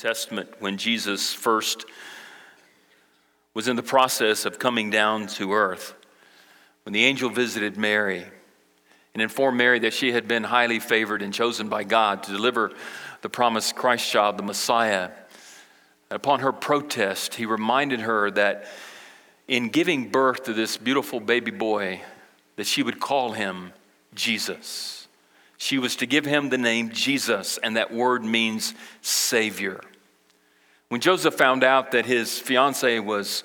Testament when Jesus first was in the process of coming down to earth, when the angel visited Mary and informed Mary that she had been highly favored and chosen by God to deliver the promised Christ child, the Messiah. Upon her protest, he reminded her that in giving birth to this beautiful baby boy, that she would call him Jesus. She was to give him the name Jesus, and that word means Savior. When Joseph found out that his fiancee was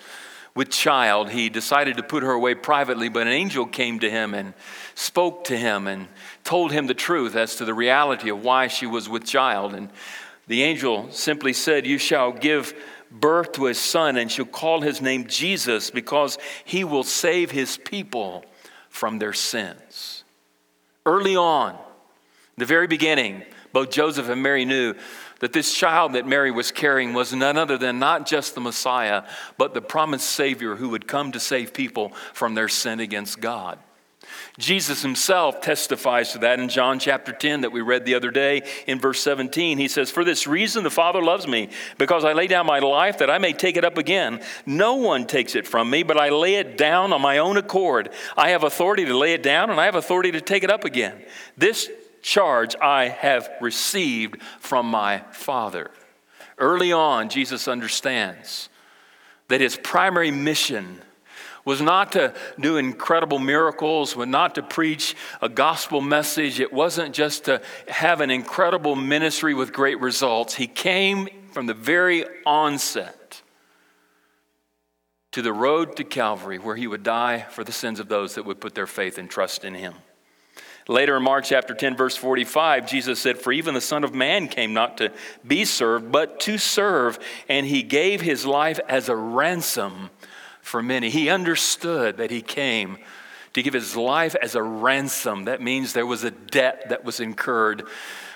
with child, he decided to put her away privately, but an angel came to him and spoke to him and told him the truth as to the reality of why she was with child. And the angel simply said, You shall give birth to a son, and shall call his name Jesus, because he will save his people from their sins. Early on, the very beginning, both Joseph and Mary knew that this child that Mary was carrying was none other than not just the Messiah, but the promised Savior who would come to save people from their sin against God. Jesus himself testifies to that in John chapter 10 that we read the other day in verse 17. He says, For this reason the Father loves me, because I lay down my life that I may take it up again. No one takes it from me, but I lay it down on my own accord. I have authority to lay it down, and I have authority to take it up again. This charge I have received from my Father. Early on, Jesus understands that his primary mission was not to do incredible miracles, was not to preach a gospel message. It wasn't just to have an incredible ministry with great results. He came from the very onset to the road to Calvary where he would die for the sins of those that would put their faith and trust in him. Later in Mark chapter 10, verse 45, Jesus said, For even the Son of Man came not to be served, but to serve, and he gave his life as a ransom for many. He understood that he came to give his life as a ransom. That means there was a debt that was incurred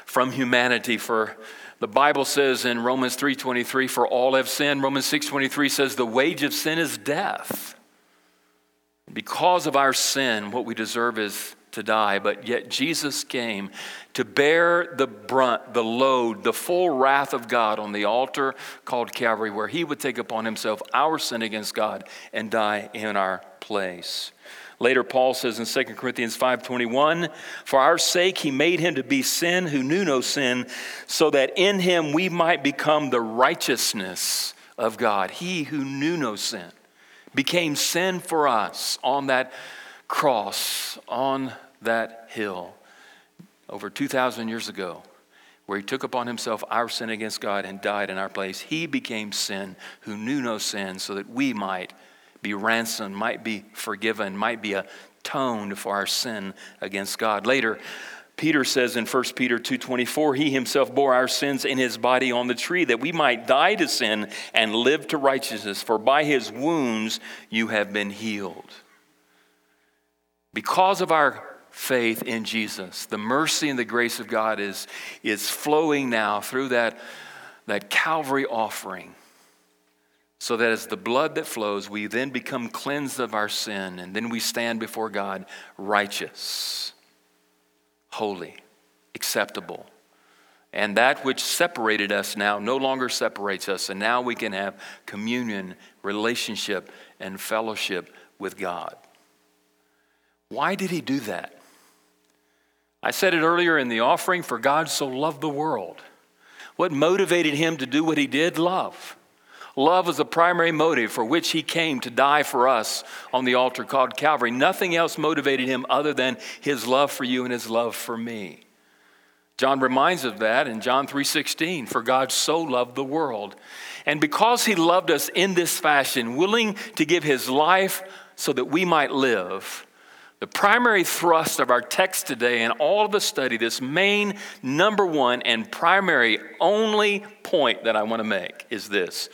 from humanity for the Bible says in Romans 3:23 for all have sinned. Romans 6:23 says the wage of sin is death. Because of our sin, what we deserve is to die, but yet Jesus came to bear the brunt, the load, the full wrath of God on the altar called Calvary, where he would take upon himself our sin against God and die in our place. Later, Paul says in 2 Corinthians 5:21, "For our sake he made him to be sin who knew no sin, so that in him we might become the righteousness of God. He who knew no sin became sin for us on that cross on that hill over 2,000 years ago, where he took upon himself our sin against God and died in our place. He became sin who knew no sin so that we might be ransomed, might be forgiven, might be atoned for our sin against God. Later, Peter says in 1 Peter 2:24, he himself bore our sins in his body on the tree that we might die to sin and live to righteousness, for by his wounds you have been healed. Because of our faith in Jesus, the mercy and the grace of God is, is flowing now through that, that Calvary offering. So that as the blood that flows, we then become cleansed of our sin, and then we stand before God righteous, holy, acceptable. And that which separated us now no longer separates us, and now we can have communion, relationship, and fellowship with God. Why did he do that? I said it earlier in the offering for God so loved the world. What motivated him to do what he did? Love. Love was the primary motive for which he came to die for us on the altar called Calvary. Nothing else motivated him other than his love for you and his love for me. John reminds of that in John 3:16, for God so loved the world. And because he loved us in this fashion, willing to give his life so that we might live, the primary thrust of our text today and all of the study, this main number one and primary only point that I want to make is this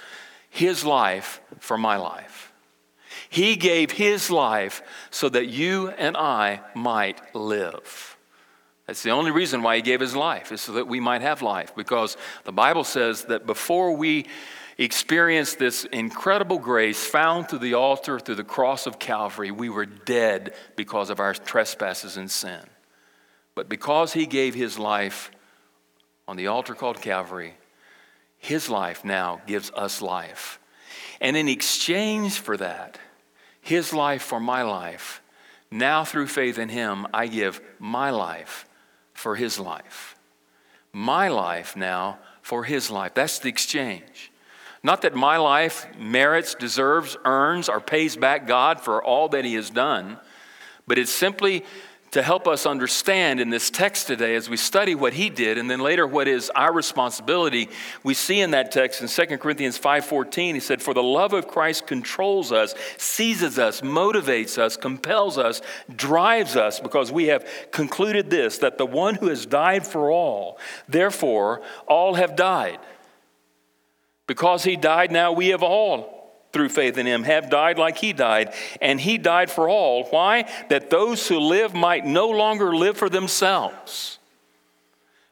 His life for my life. He gave His life so that you and I might live. That's the only reason why He gave His life, is so that we might have life. Because the Bible says that before we experienced this incredible grace found through the altar, through the cross of Calvary. We were dead because of our trespasses and sin. But because he gave his life on the altar called Calvary, his life now gives us life. And in exchange for that, his life for my life, now through faith in him, I give my life for his life. My life now for his life. That's the exchange. Not that my life merits, deserves, earns, or pays back God for all that he has done, but it's simply to help us understand in this text today as we study what he did and then later what is our responsibility we see in that text in 2 corinthians 5.14 he said for the love of christ controls us seizes us motivates us compels us drives us because we have concluded this that the one who has died for all therefore all have died because he died now we have all through faith in him have died like he died, and he died for all. Why? That those who live might no longer live for themselves.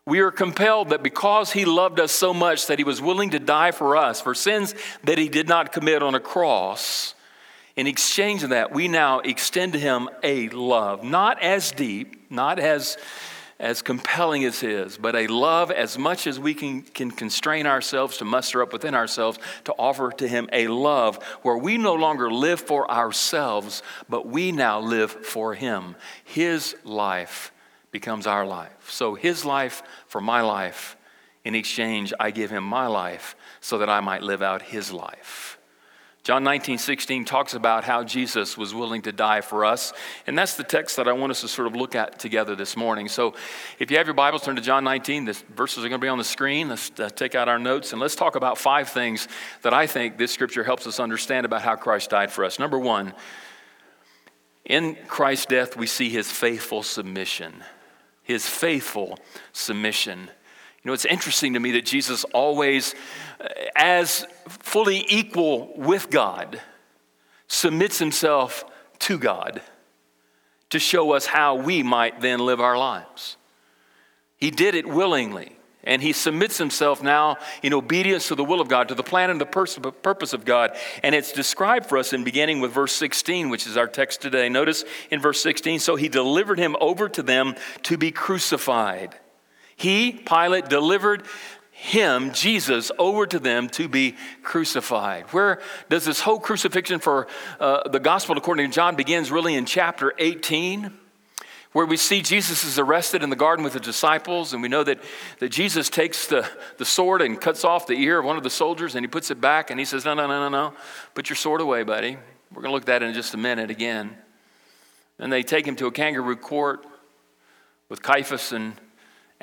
We are compelled that because he loved us so much that he was willing to die for us, for sins that he did not commit on a cross, in exchange of that, we now extend to him a love, not as deep, not as as compelling as his, but a love as much as we can, can constrain ourselves to muster up within ourselves to offer to him a love where we no longer live for ourselves, but we now live for him. His life becomes our life. So his life for my life. In exchange, I give him my life so that I might live out his life. John 19, 16 talks about how Jesus was willing to die for us. And that's the text that I want us to sort of look at together this morning. So if you have your Bibles, turn to John 19. The verses are going to be on the screen. Let's uh, take out our notes and let's talk about five things that I think this scripture helps us understand about how Christ died for us. Number one, in Christ's death, we see his faithful submission. His faithful submission. You know, it's interesting to me that Jesus always, uh, as fully equal with God, submits himself to God to show us how we might then live our lives. He did it willingly, and he submits himself now in obedience to the will of God, to the plan and the purpose of God. And it's described for us in beginning with verse 16, which is our text today. Notice in verse 16, so he delivered him over to them to be crucified. He, Pilate, delivered him, Jesus, over to them to be crucified. Where does this whole crucifixion for uh, the gospel according to John begins really in chapter 18? Where we see Jesus is arrested in the garden with the disciples, and we know that, that Jesus takes the, the sword and cuts off the ear of one of the soldiers and he puts it back and he says, No, no, no, no, no. Put your sword away, buddy. We're going to look at that in just a minute again. And they take him to a kangaroo court with Caiaphas and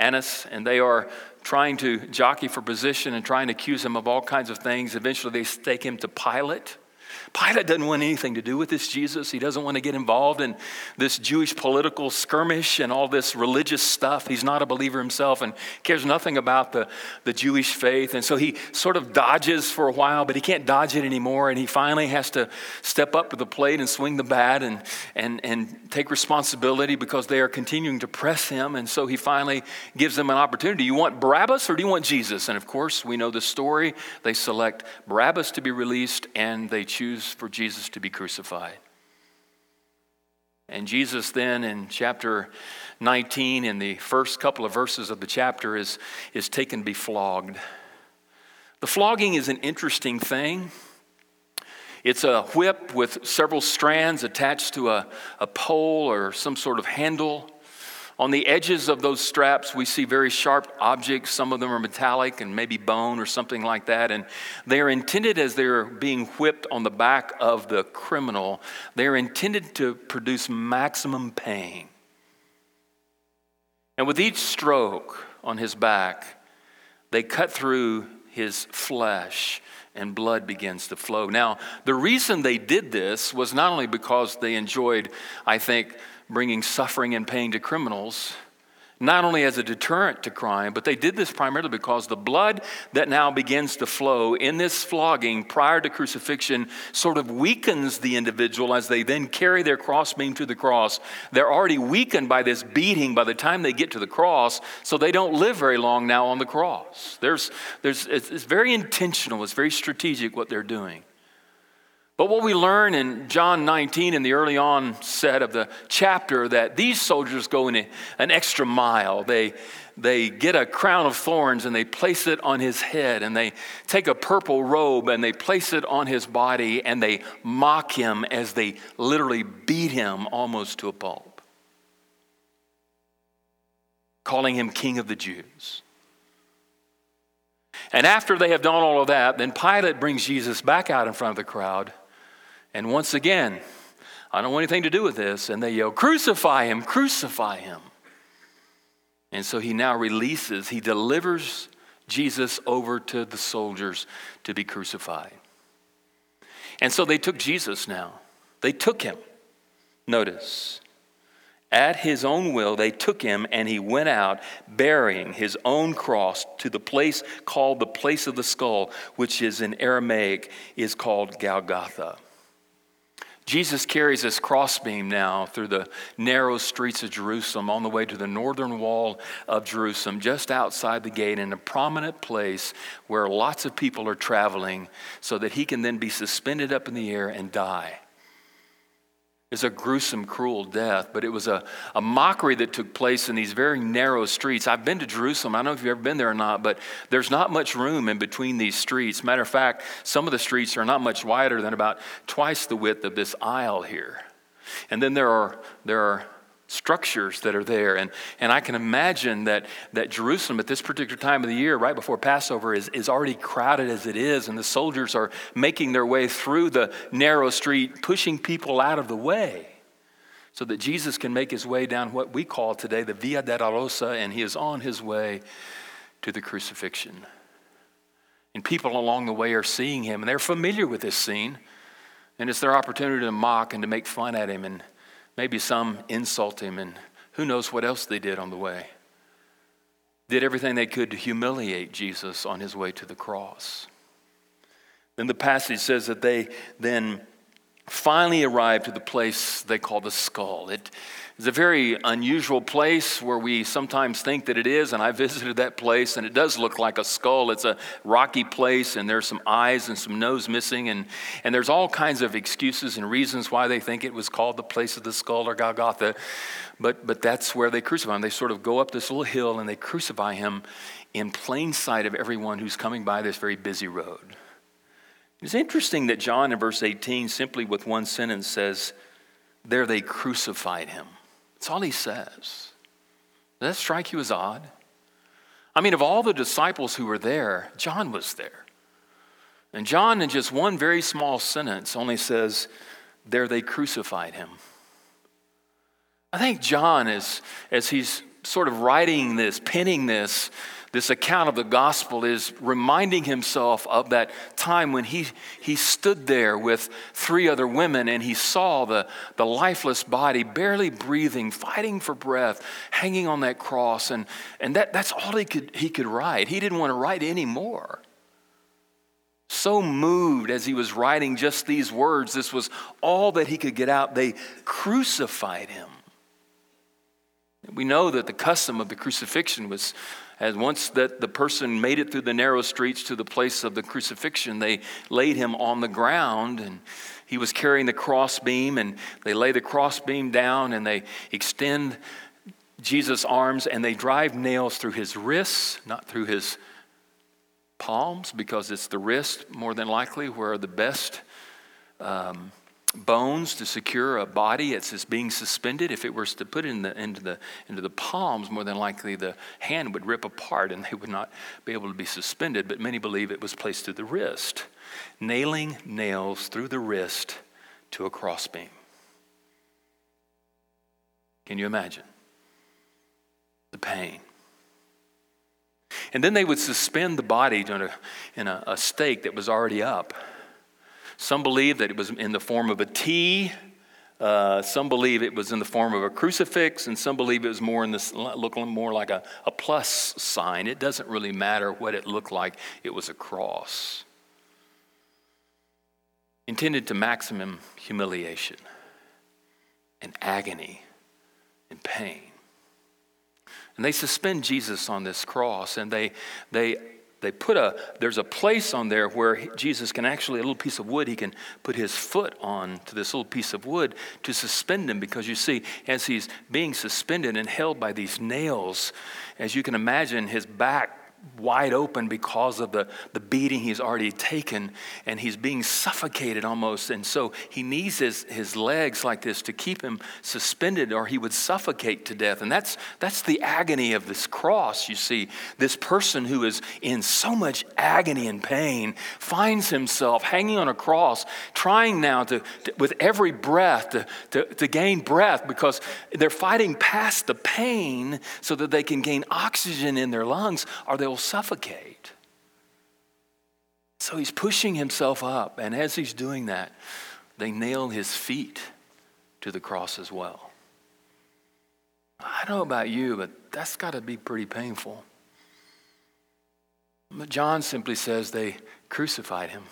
Annas, and they are trying to jockey for position and trying to accuse him of all kinds of things. Eventually, they stake him to Pilate. Pilate doesn't want anything to do with this Jesus. He doesn't want to get involved in this Jewish political skirmish and all this religious stuff. He's not a believer himself and cares nothing about the, the Jewish faith. And so he sort of dodges for a while, but he can't dodge it anymore. And he finally has to step up to the plate and swing the bat and, and, and take responsibility because they are continuing to press him. And so he finally gives them an opportunity. You want Barabbas or do you want Jesus? And of course, we know the story. They select Barabbas to be released and they choose choose for Jesus to be crucified. And Jesus, then in chapter 19, in the first couple of verses of the chapter, is, is taken to be flogged. The flogging is an interesting thing. It's a whip with several strands attached to a, a pole or some sort of handle. On the edges of those straps, we see very sharp objects. Some of them are metallic and maybe bone or something like that. And they are intended as they're being whipped on the back of the criminal, they are intended to produce maximum pain. And with each stroke on his back, they cut through his flesh and blood begins to flow. Now, the reason they did this was not only because they enjoyed, I think, bringing suffering and pain to criminals, not only as a deterrent to crime, but they did this primarily because the blood that now begins to flow in this flogging prior to crucifixion sort of weakens the individual as they then carry their crossbeam to the cross. They're already weakened by this beating by the time they get to the cross, so they don't live very long now on the cross. There's, there's, it's very intentional, it's very strategic what they're doing. But what we learn in John 19 in the early on set of the chapter that these soldiers go in an extra mile. They, they get a crown of thorns and they place it on his head, and they take a purple robe and they place it on his body, and they mock him as they literally beat him almost to a pulp, calling him King of the Jews. And after they have done all of that, then Pilate brings Jesus back out in front of the crowd. And once again, I don't want anything to do with this. And they yell, Crucify him, crucify him. And so he now releases, he delivers Jesus over to the soldiers to be crucified. And so they took Jesus now. They took him. Notice, at his own will, they took him, and he went out bearing his own cross to the place called the place of the skull, which is in Aramaic is called Golgotha. Jesus carries his crossbeam now through the narrow streets of Jerusalem on the way to the northern wall of Jerusalem, just outside the gate, in a prominent place where lots of people are traveling, so that he can then be suspended up in the air and die. It's a gruesome, cruel death, but it was a, a mockery that took place in these very narrow streets. I've been to Jerusalem. I don't know if you've ever been there or not, but there's not much room in between these streets. Matter of fact, some of the streets are not much wider than about twice the width of this aisle here. And then there are, there are structures that are there. And, and I can imagine that, that Jerusalem at this particular time of the year, right before Passover, is, is already crowded as it is, and the soldiers are making their way through the narrow street, pushing people out of the way so that Jesus can make his way down what we call today the Via Dolorosa, and he is on his way to the crucifixion. And people along the way are seeing him, and they're familiar with this scene. And it's their opportunity to mock and to make fun at him and Maybe some insult him, and who knows what else they did on the way. Did everything they could to humiliate Jesus on his way to the cross. Then the passage says that they then finally arrived to the place they call the skull. It is a very unusual place where we sometimes think that it is, and I visited that place, and it does look like a skull. It's a rocky place, and there's some eyes and some nose missing, and, and there's all kinds of excuses and reasons why they think it was called the place of the skull or Golgotha. But, but that's where they crucify him. They sort of go up this little hill and they crucify him in plain sight of everyone who's coming by this very busy road. It's interesting that John in verse 18, simply with one sentence, says, There they crucified him. That's all he says. Does that strike you as odd? I mean, of all the disciples who were there, John was there. And John, in just one very small sentence, only says, There they crucified him. I think John, is, as he's sort of writing this, penning this, this account of the gospel is reminding himself of that time when he, he stood there with three other women and he saw the, the lifeless body, barely breathing, fighting for breath, hanging on that cross. And, and that, that's all he could, he could write. He didn't want to write anymore. So moved as he was writing just these words, this was all that he could get out. They crucified him. We know that the custom of the crucifixion was as once that the person made it through the narrow streets to the place of the crucifixion, they laid him on the ground and he was carrying the crossbeam and they lay the crossbeam down and they extend Jesus' arms and they drive nails through his wrists, not through his palms, because it's the wrist more than likely where the best um, bones to secure a body. It's being suspended. If it was to put it in the, into, the, into the palms more than likely the hand would rip apart and they would not be able to be suspended. But many believe it was placed through the wrist. Nailing nails through the wrist to a crossbeam. Can you imagine the pain? And then they would suspend the body in a, in a, a stake that was already up some believe that it was in the form of a T. Uh, some believe it was in the form of a crucifix, and some believe it was more in this looking more like a, a plus sign. It doesn't really matter what it looked like. It was a cross intended to maximum humiliation and agony and pain. And they suspend Jesus on this cross, and they they they put a there's a place on there where jesus can actually a little piece of wood he can put his foot on to this little piece of wood to suspend him because you see as he's being suspended and held by these nails as you can imagine his back wide open because of the, the beating he's already taken and he's being suffocated almost. And so he needs his, his legs like this to keep him suspended or he would suffocate to death. And that's that's the agony of this cross you see. This person who is in so much agony and pain finds himself hanging on a cross trying now to, to with every breath to, to, to gain breath because they're fighting past the pain so that they can gain oxygen in their lungs or they'll will suffocate. So he's pushing himself up, and as he's doing that, they nail his feet to the cross as well. I don't know about you, but that's got to be pretty painful. But John simply says they crucified him.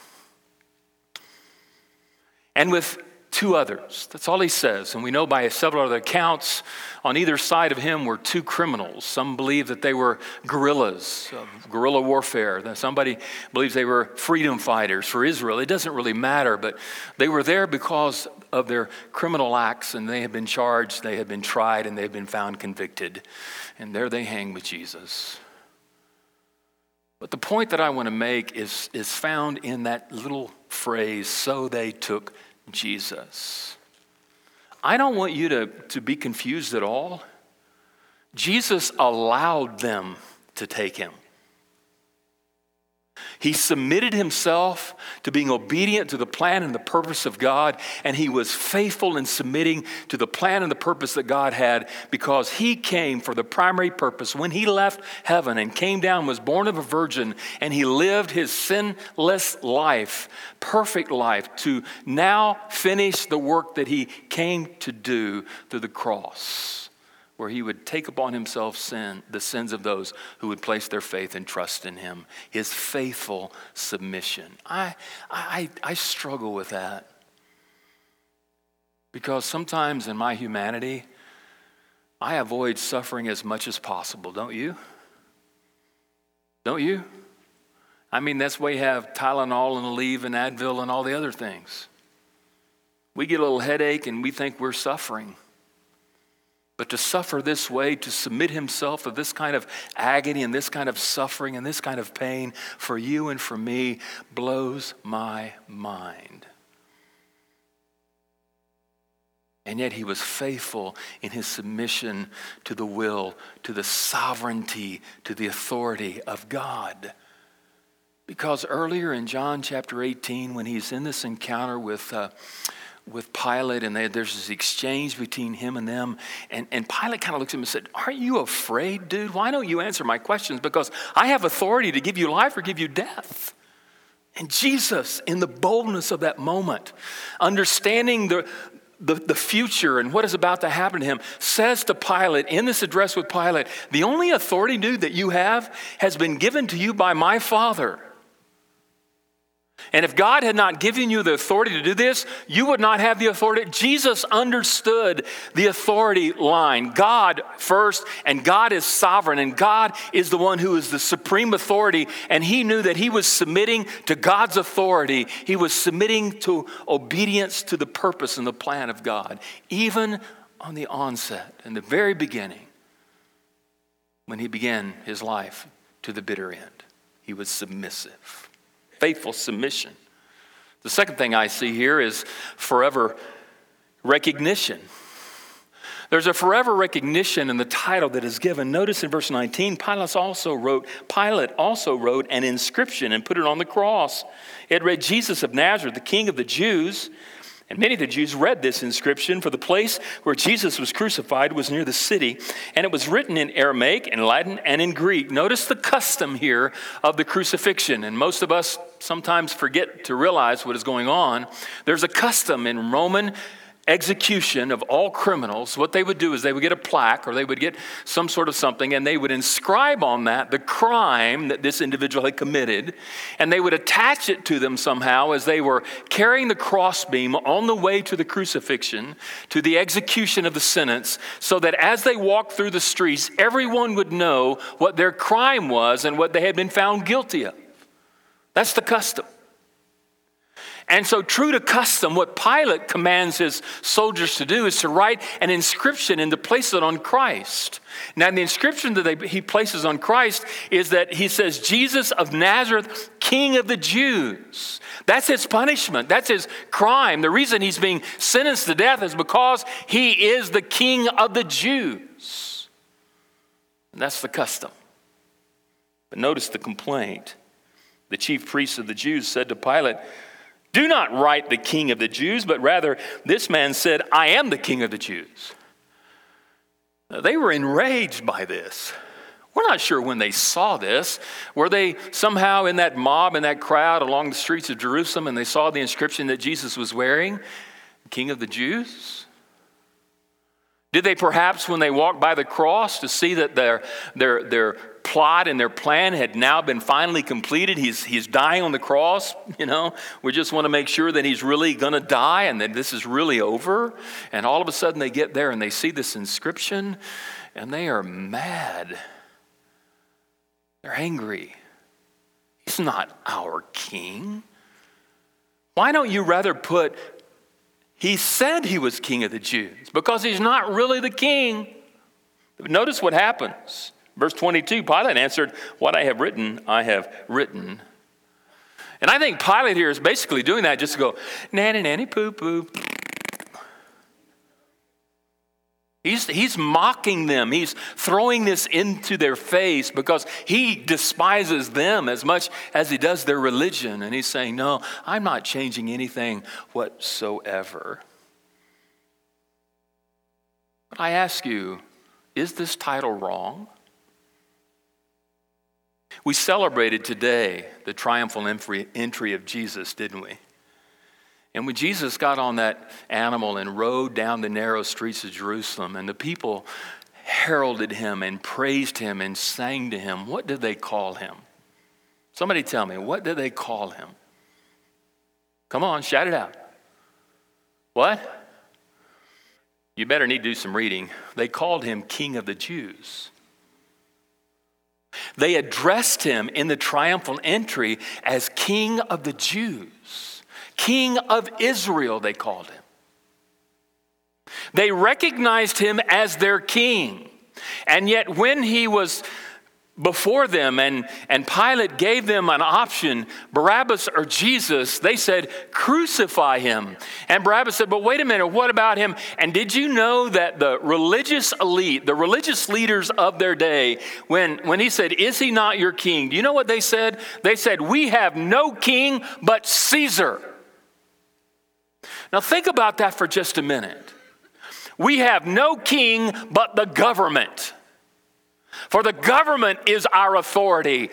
And with two others. That's all he says. And we know by several other accounts, on either side of him were two criminals. Some believe that they were guerrillas, um, guerrilla warfare. Somebody believes they were freedom fighters for Israel. It doesn't really matter, but they were there because of their criminal acts, and they had been charged, they had been tried, and they had been found convicted. And there they hang with Jesus. But the point that I want to make is, is found in that little phrase, so they took Jesus. I don't want you to, to be confused at all. Jesus allowed them to take him. He submitted himself to being obedient to the plan and the purpose of God, and he was faithful in submitting to the plan and the purpose that God had because he came for the primary purpose. When he left heaven and came down, was born of a virgin, and he lived his sinless life, perfect life, to now finish the work that he came to do through the cross where he would take upon himself sin, the sins of those who would place their faith and trust in him. His faithful submission. I, I, I struggle with that. Because sometimes in my humanity, I avoid suffering as much as possible, don't you? Don't you? I mean, that's why you have Tylenol and Aleve and Advil and all the other things. We get a little headache and we think we're suffering. But to suffer this way, to submit himself to this kind of agony and this kind of suffering and this kind of pain for you and for me blows my mind. And yet he was faithful in his submission to the will, to the sovereignty, to the authority of God. Because earlier in John chapter 18, when he's in this encounter with. Uh, with Pilate, and they, there's this exchange between him and them. And, and Pilate kind of looks at him and said, Aren't you afraid, dude? Why don't you answer my questions? Because I have authority to give you life or give you death. And Jesus, in the boldness of that moment, understanding the, the, the future and what is about to happen to him, says to Pilate in this address with Pilate, The only authority, dude, that you have has been given to you by my Father. And if God had not given you the authority to do this, you would not have the authority. Jesus understood the authority line God first, and God is sovereign, and God is the one who is the supreme authority. And he knew that he was submitting to God's authority, he was submitting to obedience to the purpose and the plan of God, even on the onset, in the very beginning, when he began his life to the bitter end. He was submissive faithful submission. The second thing I see here is forever recognition. There's a forever recognition in the title that is given. Notice in verse 19, Pilate also wrote, Pilate also wrote an inscription and put it on the cross. It read, Jesus of Nazareth, the King of the Jews. And many of the Jews read this inscription, for the place where Jesus was crucified was near the city, and it was written in Aramaic and Latin and in Greek. Notice the custom here of the crucifixion, and most of us sometimes forget to realize what is going on. There's a custom in Roman execution of all criminals, what they would do is they would get a plaque or they would get some sort of something and they would inscribe on that the crime that this individual had committed and they would attach it to them somehow as they were carrying the crossbeam on the way to the crucifixion, to the execution of the sentence, so that as they walked through the streets, everyone would know what their crime was and what they had been found guilty of. That's the custom. And so, true to custom, what Pilate commands his soldiers to do is to write an inscription and to place it on Christ. Now, the inscription that they, he places on Christ is that he says, Jesus of Nazareth, King of the Jews. That's his punishment. That's his crime. The reason he's being sentenced to death is because he is the King of the Jews. And that's the custom. But notice the complaint. The chief priests of the Jews said to Pilate, do not write the king of the Jews, but rather this man said, I am the king of the Jews. They were enraged by this. We're not sure when they saw this. Were they somehow in that mob, in that crowd along the streets of Jerusalem, and they saw the inscription that Jesus was wearing, King of the Jews? Did they perhaps, when they walked by the cross, to see that their, their, their plot and their plan had now been finally completed. He's, he's dying on the cross, you know. We just want to make sure that he's really going to die and that this is really over. And all of a sudden they get there and they see this inscription and they are mad. They're angry. He's not our king. Why don't you rather put, he said he was king of the Jews because he's not really the king. Notice what happens. Verse 22 Pilate answered, What I have written, I have written. And I think Pilate here is basically doing that just to go, nanny, nanny, poo, poo. He's, he's mocking them. He's throwing this into their face because he despises them as much as he does their religion. And he's saying, No, I'm not changing anything whatsoever. But I ask you, is this title wrong? We celebrated today the triumphal entry of Jesus, didn't we? And when Jesus got on that animal and rode down the narrow streets of Jerusalem, and the people heralded him and praised him and sang to him, what did they call him? Somebody tell me, what did they call him? Come on, shout it out. What? You better need to do some reading. They called him King of the Jews. They addressed him in the triumphal entry as King of the Jews, King of Israel, they called him. They recognized him as their king. And yet, when he was before them and, and Pilate gave them an option Barabbas or Jesus, they said, Crucify him. And Barabbas said, But wait a minute, what about him? And did you know that the religious elite, the religious leaders of their day, when, when he said, Is he not your king? Do you know what they said? They said, We have no king but Caesar. Now think about that for just a minute. We have no king but the government. For the government is our authority.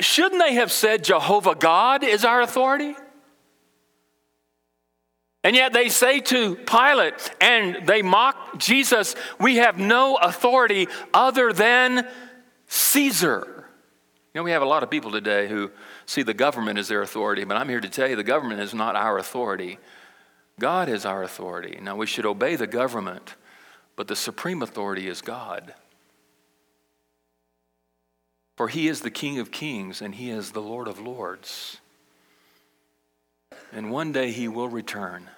Shouldn't they have said Jehovah God is our authority? And yet they say to Pilate and they mock Jesus, we have no authority other than Caesar. You know, we have a lot of people today who see the government as their authority, but I'm here to tell you the government is not our authority. God is our authority. Now, we should obey the government, but the supreme authority is God. For he is the King of kings and he is the Lord of lords. And one day he will return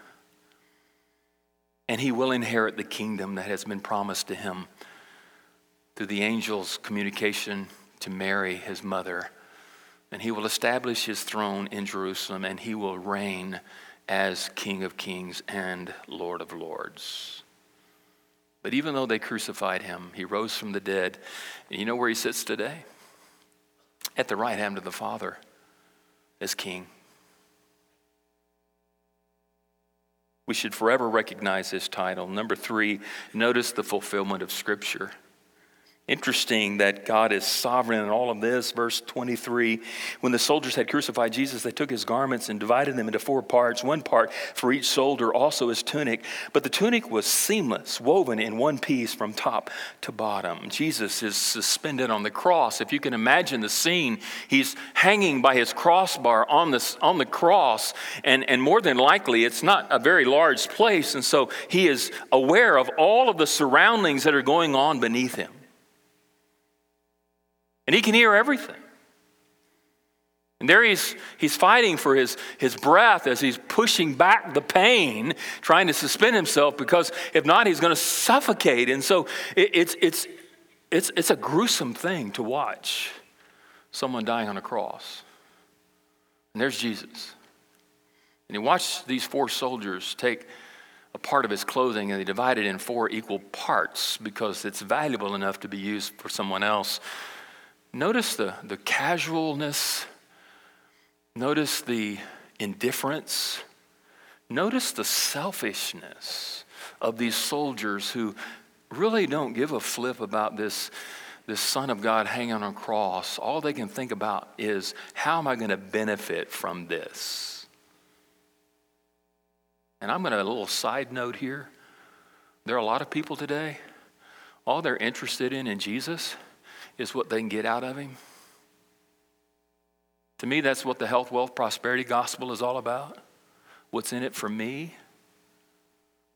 and he will inherit the kingdom that has been promised to him through the angel's communication to Mary, his mother. And he will establish his throne in Jerusalem and he will reign as King of kings and Lord of lords. But even though they crucified him, he rose from the dead. And you know where he sits today? At the right hand of the Father as King. We should forever recognize his title. Number three, notice the fulfillment of Scripture. Interesting that God is sovereign in all of this. Verse 23 When the soldiers had crucified Jesus, they took his garments and divided them into four parts, one part for each soldier, also his tunic. But the tunic was seamless, woven in one piece from top to bottom. Jesus is suspended on the cross. If you can imagine the scene, he's hanging by his crossbar on, this, on the cross, and, and more than likely, it's not a very large place. And so he is aware of all of the surroundings that are going on beneath him. And he can hear everything. And there he's, he's fighting for his, his breath as he's pushing back the pain, trying to suspend himself because if not, he's going to suffocate. And so it, it's, it's, it's, it's a gruesome thing to watch someone dying on a cross. And there's Jesus. And he watched these four soldiers take a part of his clothing and they divide it in four equal parts because it's valuable enough to be used for someone else. Notice the, the casualness, notice the indifference, notice the selfishness of these soldiers who really don't give a flip about this, this Son of God hanging on a cross. All they can think about is, how am I going to benefit from this? And I'm going to, a little side note here. There are a lot of people today, all they're interested in in Jesus is what they can get out of him. To me, that's what the health, wealth, prosperity gospel is all about. What's in it for me?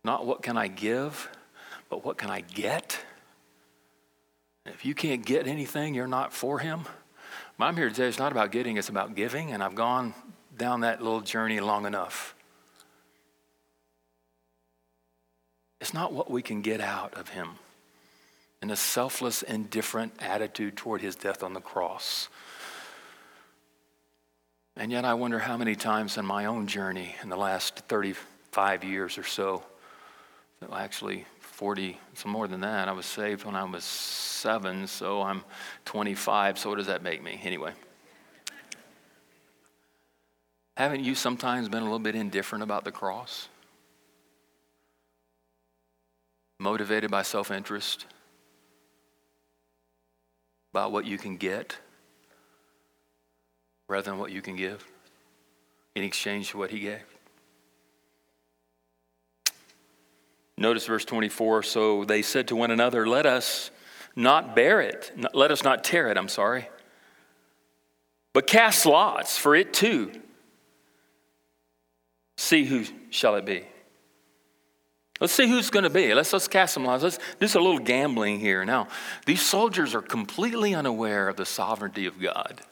Not what can I give, but what can I get? If you can't get anything, you're not for him. I'm here today, it's not about getting, it's about giving, and I've gone down that little journey long enough. It's not what we can get out of him and a selfless, indifferent attitude toward his death on the cross. And yet, I wonder how many times in my own journey in the last 35 years or so, actually 40, some more than that, I was saved when I was seven, so I'm 25, so what does that make me? Anyway. Haven't you sometimes been a little bit indifferent about the cross? Motivated by self interest? About what you can get rather than what you can give in exchange for what he gave. Notice verse 24. So they said to one another, Let us not bear it, let us not tear it, I'm sorry, but cast lots for it too. See who shall it be. Let's see who's going to be. Let's, let's cast some lots. Let's do a little gambling here. Now, these soldiers are completely unaware of the sovereignty of God.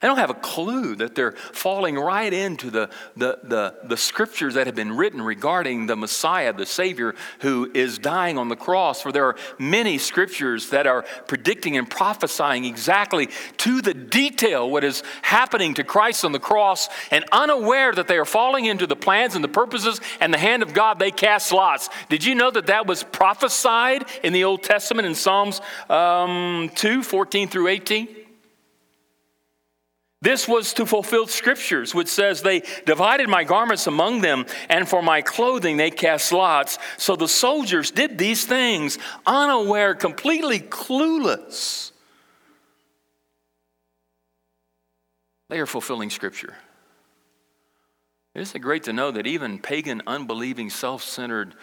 They don't have a clue that they're falling right into the, the, the, the, scriptures that have been written regarding the Messiah, the Savior who is dying on the cross. For there are many scriptures that are predicting and prophesying exactly to the detail what is happening to Christ on the cross, and unaware that they are falling into the plans and the purposes and the hand of God, they cast lots. Did you know that that was prophesied in the Old Testament in Psalms um, 2 14 through 18? This was to fulfill scriptures, which says, They divided my garments among them, and for my clothing they cast lots. So the soldiers did these things, unaware, completely clueless. They are fulfilling scripture. Isn't it great to know that even pagan, unbelieving, self centered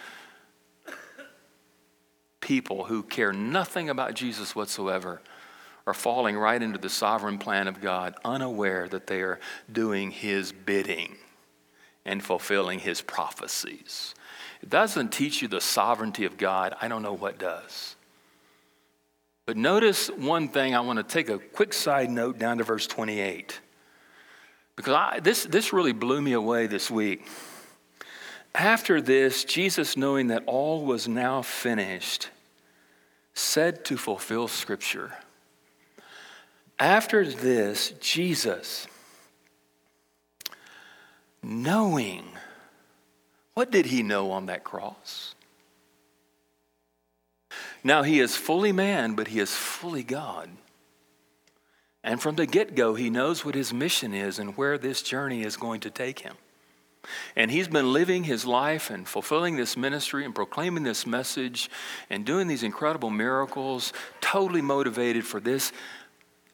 people who care nothing about Jesus whatsoever? Are falling right into the sovereign plan of God, unaware that they are doing His bidding and fulfilling His prophecies. It doesn't teach you the sovereignty of God. I don't know what does. But notice one thing. I want to take a quick side note down to verse 28. Because I, this, this really blew me away this week. After this, Jesus, knowing that all was now finished, said to fulfill Scripture, after this, Jesus, knowing, what did he know on that cross? Now, he is fully man, but he is fully God. And from the get go, he knows what his mission is and where this journey is going to take him. And he's been living his life and fulfilling this ministry and proclaiming this message and doing these incredible miracles, totally motivated for this,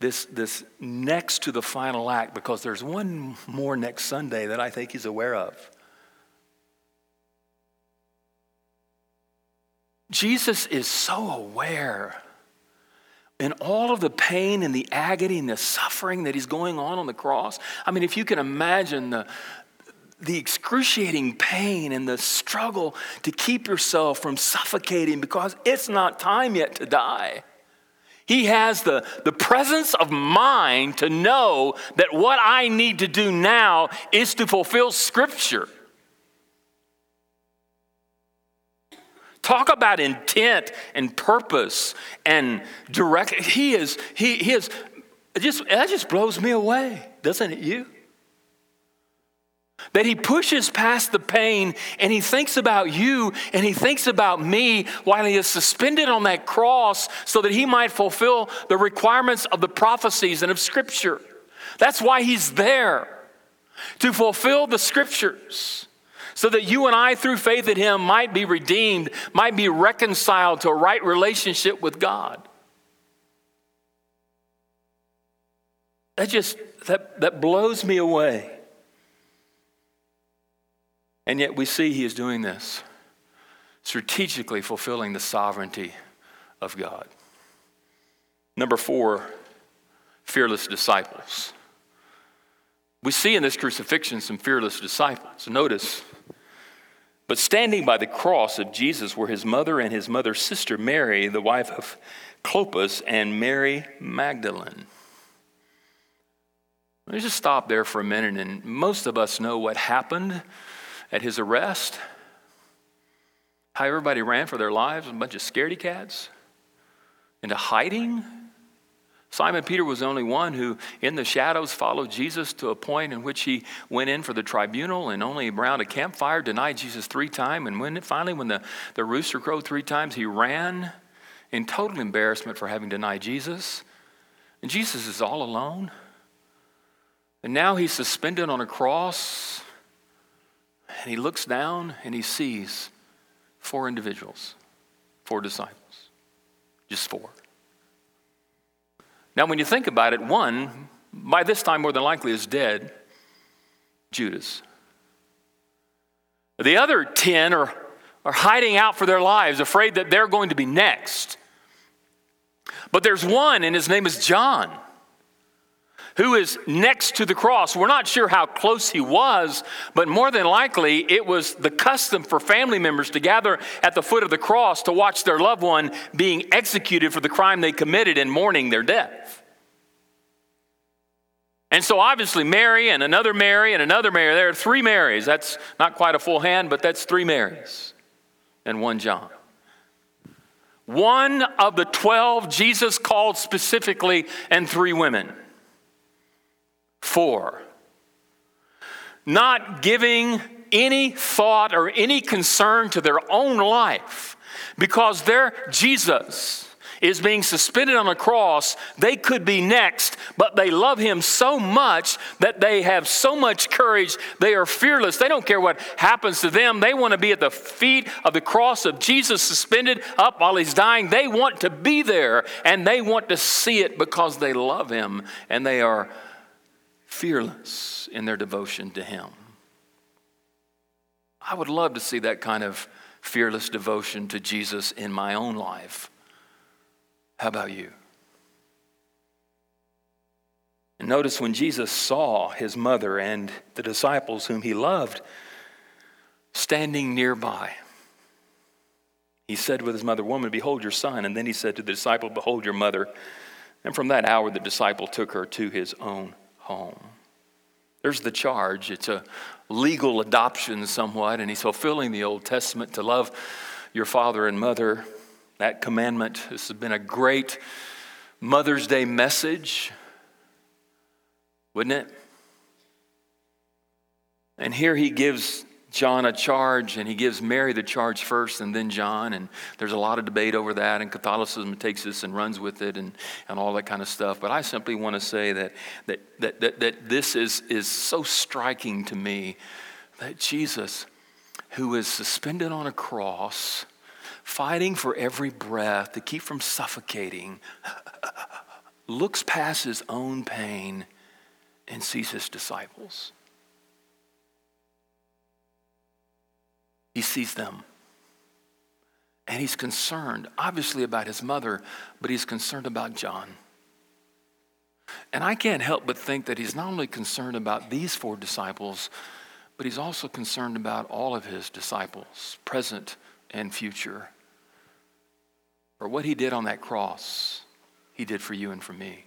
this, this next to the final act, because there's one more next Sunday that I think he's aware of. Jesus is so aware in all of the pain and the agony and the suffering that he's going on on the cross. I mean, if you can imagine the, the excruciating pain and the struggle to keep yourself from suffocating because it's not time yet to die. He has the, the presence of mind to know that what I need to do now is to fulfill Scripture. Talk about intent and purpose and direct. He is, he, he is, just, that just blows me away, doesn't it, you? That he pushes past the pain and he thinks about you and he thinks about me while he is suspended on that cross so that he might fulfill the requirements of the prophecies and of Scripture. That's why he's there, to fulfill the Scriptures so that you and I, through faith in Him, might be redeemed, might be reconciled to a right relationship with God. That just that, that blows me away. And yet we see he is doing this, strategically fulfilling the sovereignty of God. Number four, fearless disciples. We see in this crucifixion some fearless disciples. Notice but standing by the cross of Jesus were his mother and his mother's sister Mary, the wife of Clopas, and Mary Magdalene. Let me just stop there for a minute, and most of us know what happened at his arrest. How everybody ran for their lives, a bunch of scaredy cats, into hiding. Simon Peter was the only one who, in the shadows, followed Jesus to a point in which he went in for the tribunal and only around a campfire denied Jesus three times. And when finally, when the, the rooster crowed three times, he ran in total embarrassment for having denied Jesus. And Jesus is all alone. And now he's suspended on a cross. And he looks down and he sees four individuals, four disciples, just four. Now, when you think about it, one, by this time more than likely, is dead Judas. The other 10 are, are hiding out for their lives, afraid that they're going to be next. But there's one, and his name is John who is next to the cross. We're not sure how close he was, but more than likely it was the custom for family members to gather at the foot of the cross to watch their loved one being executed for the crime they committed and mourning their death. And so, obviously, Mary and another Mary and another Mary, there are three Marys. That's not quite a full hand, but that's three Marys and one John. One of the 12 Jesus called specifically, and three women for. Not giving any thought or any concern to their own life because their Jesus is being suspended on a cross, they could be next, but they love him so much that they have so much courage. They are fearless. They don't care what happens to them. They want to be at the feet of the cross of Jesus, suspended up while he's dying. They want to be there and they want to see it because they love him and they are fearless in their devotion to Him. I would love to see that kind of fearless devotion to Jesus in my own life. How about you? And notice when Jesus saw his mother and the disciples whom he loved standing nearby, he said with his mother, Woman, behold your son. And then he said to the disciple, Behold your mother. And from that hour, the disciple took her to his own home. There's the charge. It's a legal adoption, somewhat, and he's fulfilling the Old Testament to love your father and mother. That commandment this has been a great Mother's Day message, wouldn't it? And here he gives John a charge, and he gives Mary the charge first and then John. And there's a lot of debate over that, and Catholicism takes this and runs with it and, and all that kind of stuff. But I simply want to say that, that, that, that, that this is, is so striking to me that Jesus, who is suspended on a cross, fighting for every breath to keep from suffocating, looks past his own pain and sees his disciples. He sees them. And he's concerned, obviously, about his mother, but he's concerned about John. And I can't help but think that he's not only concerned about these four disciples, but he's also concerned about all of his disciples, present and future. For what he did on that cross, he did for you and for me.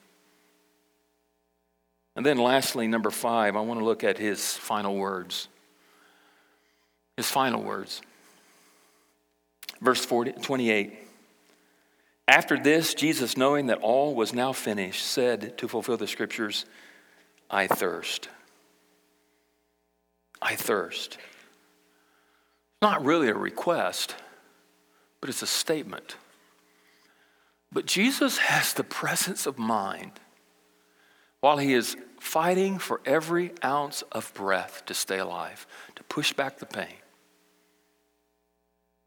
And then, lastly, number five, I want to look at his final words. His final words. Verse 40, 28. After this, Jesus, knowing that all was now finished, said to fulfill the scriptures, I thirst. I thirst. It's not really a request, but it's a statement. But Jesus has the presence of mind while he is fighting for every ounce of breath to stay alive, to push back the pain,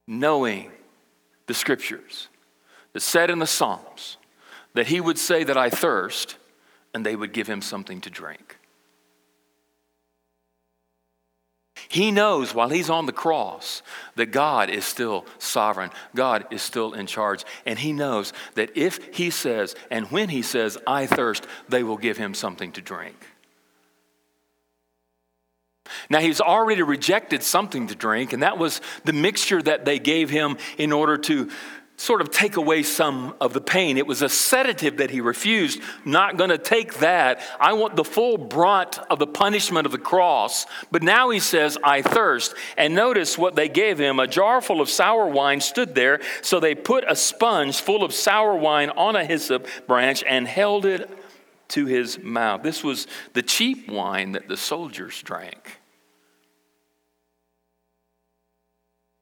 knowing the scriptures that said in the Psalms that he would say that I thirst, and they would give him something to drink. He knows while he's on the cross that God is still sovereign, God is still in charge, and he knows that if he says and when he says, I thirst, they will give him something to drink. Now, he's already rejected something to drink, and that was the mixture that they gave him in order to sort of take away some of the pain. It was a sedative that he refused. Not going to take that. I want the full brunt of the punishment of the cross. But now he says, I thirst. And notice what they gave him. A jar full of sour wine stood there. So they put a sponge full of sour wine on a hyssop branch and held it to his mouth. This was the cheap wine that the soldiers drank.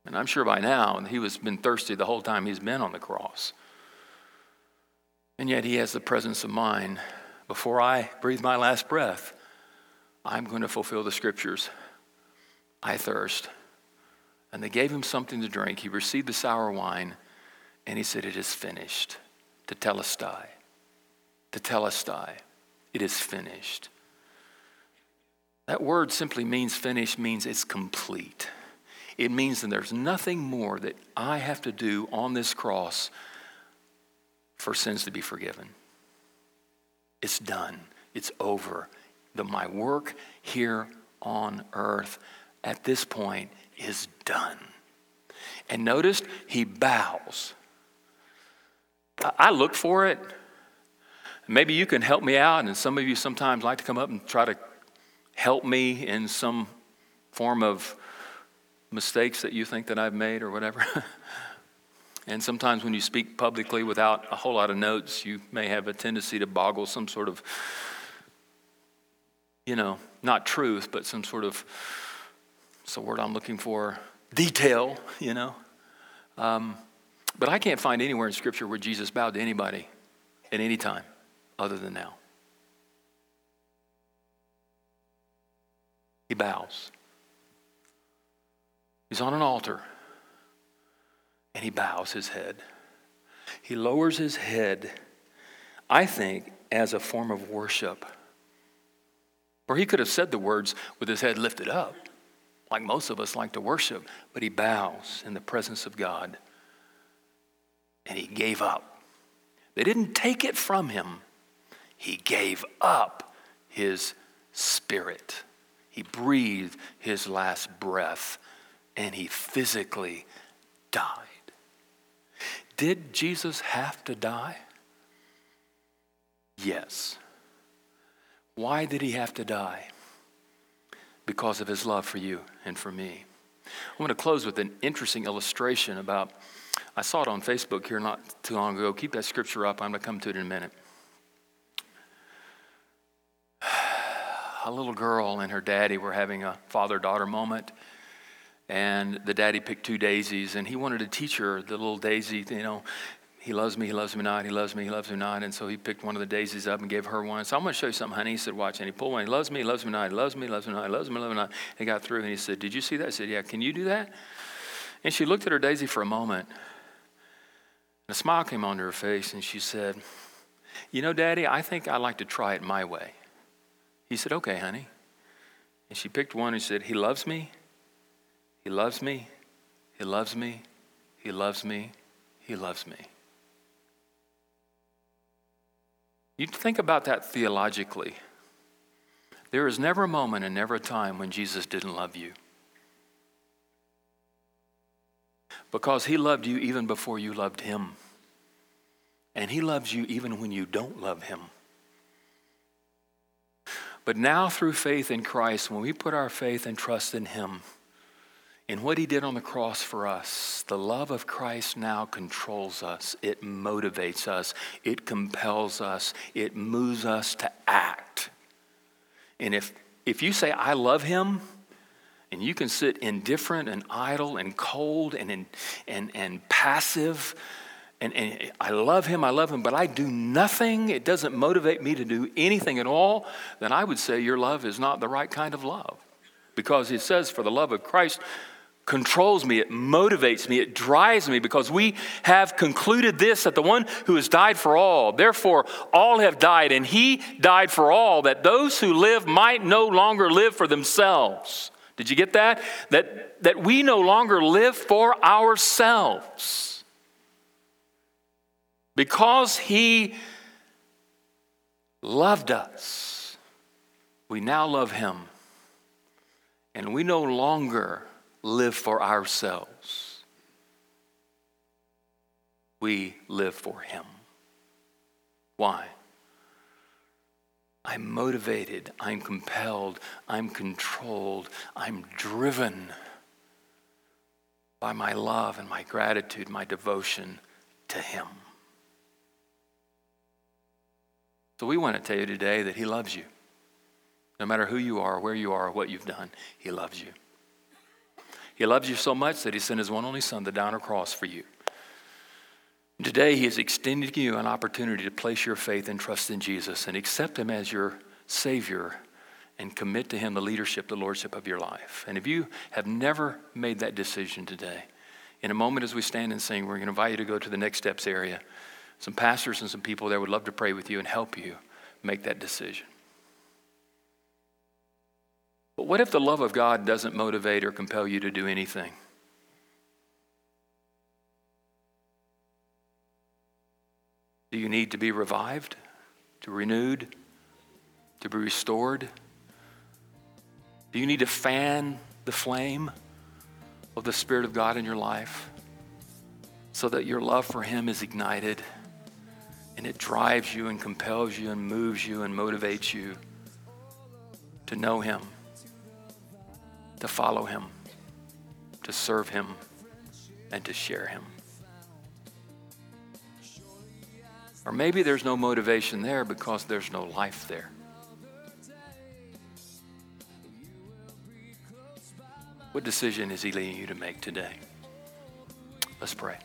And I'm sure by now he was been thirsty the whole time he's been on the cross. And yet he has the presence of mind. Before I breathe my last breath, I'm going to fulfill the scriptures. I thirst. And they gave him something to drink. He received the sour wine, and he said, It is finished. Tetelestai. To telestai. It is finished. That word simply means finished, means it's complete. It means that there's nothing more that I have to do on this cross for sins to be forgiven. It's done, it's over. The, my work here on earth at this point is done. And notice he bows. I look for it. Maybe you can help me out, and some of you sometimes like to come up and try to help me in some form of mistakes that you think that I've made or whatever. and sometimes when you speak publicly without a whole lot of notes, you may have a tendency to boggle some sort of, you know, not truth, but some sort of, it's the word I'm looking for, detail, you know. Um, but I can't find anywhere in Scripture where Jesus bowed to anybody at any time other than now. He bows. He's on an altar and he bows his head. He lowers his head, I think, as a form of worship. Or he could have said the words with his head lifted up, like most of us like to worship, but he bows in the presence of God and he gave up. They didn't take it from him, he gave up his spirit. He breathed his last breath and he physically died. Did Jesus have to die? Yes. Why did he have to die? Because of his love for you and for me. I want to close with an interesting illustration about, I saw it on Facebook here not too long ago. Keep that scripture up. I'm going to come to it in a minute. A little girl and her daddy were having a father daughter moment and the daddy picked two daisies and he wanted to teach her the little daisy you know he loves me, he loves me not, he loves me, he loves me not. And so he picked one of the daisies up and gave her one. So I'm going to show you something, honey. He said, watch. And he pulled one. He loves me, he loves me not, he loves me, he loves me not, he loves me, loves me not. He got through and he said, did you see that? I said, yeah, can you do that? And she looked at her daisy for a moment. And a smile came onto her face and she said, you know, Daddy, I think I'd like to try it my way. He said, okay, honey. And she picked one and said, he loves me, he loves me, he loves me, he loves me, he loves me. You think about that theologically. There is never a moment and never a time when Jesus didn't love you. Because he loved you even before you loved him. And he loves you even when you don't love him. But now, through faith in Christ, when we put our faith and trust in him, in what he did on the cross for us, the love of Christ now controls us. It motivates us. It compels us. It moves us to act. And if, if you say, I love him, and you can sit indifferent and idle and cold and, and, and, and passive, and, and I love him, I love him, but I do nothing, it doesn't motivate me to do anything at all, then I would say your love is not the right kind of love. Because it says, for the love of Christ, controls me, it motivates me, it drives me because we have concluded this that the one who has died for all, therefore all have died, and he died for all, that those who live might no longer live for themselves. Did you get that? That, that we no longer live for ourselves. Because he loved us, we now love him. And we no longer live for ourselves. We live for Him. Why? I'm motivated, I'm compelled, I'm controlled, I'm driven by my love and my gratitude, my devotion to Him. So we want to tell you today that He loves you. No matter who you are, where you are, what you've done, He loves you. He loves you so much that he sent his one only son to die on a cross for you. Today, he is extending you an opportunity to place your faith and trust in Jesus and accept him as your Savior and commit to him the leadership, the lordship of your life. And if you have never made that decision today, in a moment as we stand and sing, we're going to invite you to go to the next steps area. Some pastors and some people there would love to pray with you and help you make that decision. But what if the love of God doesn't motivate or compel you to do anything? Do you need to be revived, to renewed, to be restored? Do you need to fan the flame of the Spirit of God in your life so that your love for Him is ignited and it drives you and compels you and moves you and motivates you to know Him? To follow him, to serve him, and to share him. Or maybe there's no motivation there because there's no life there. What decision is he leading you to make today? Let's pray.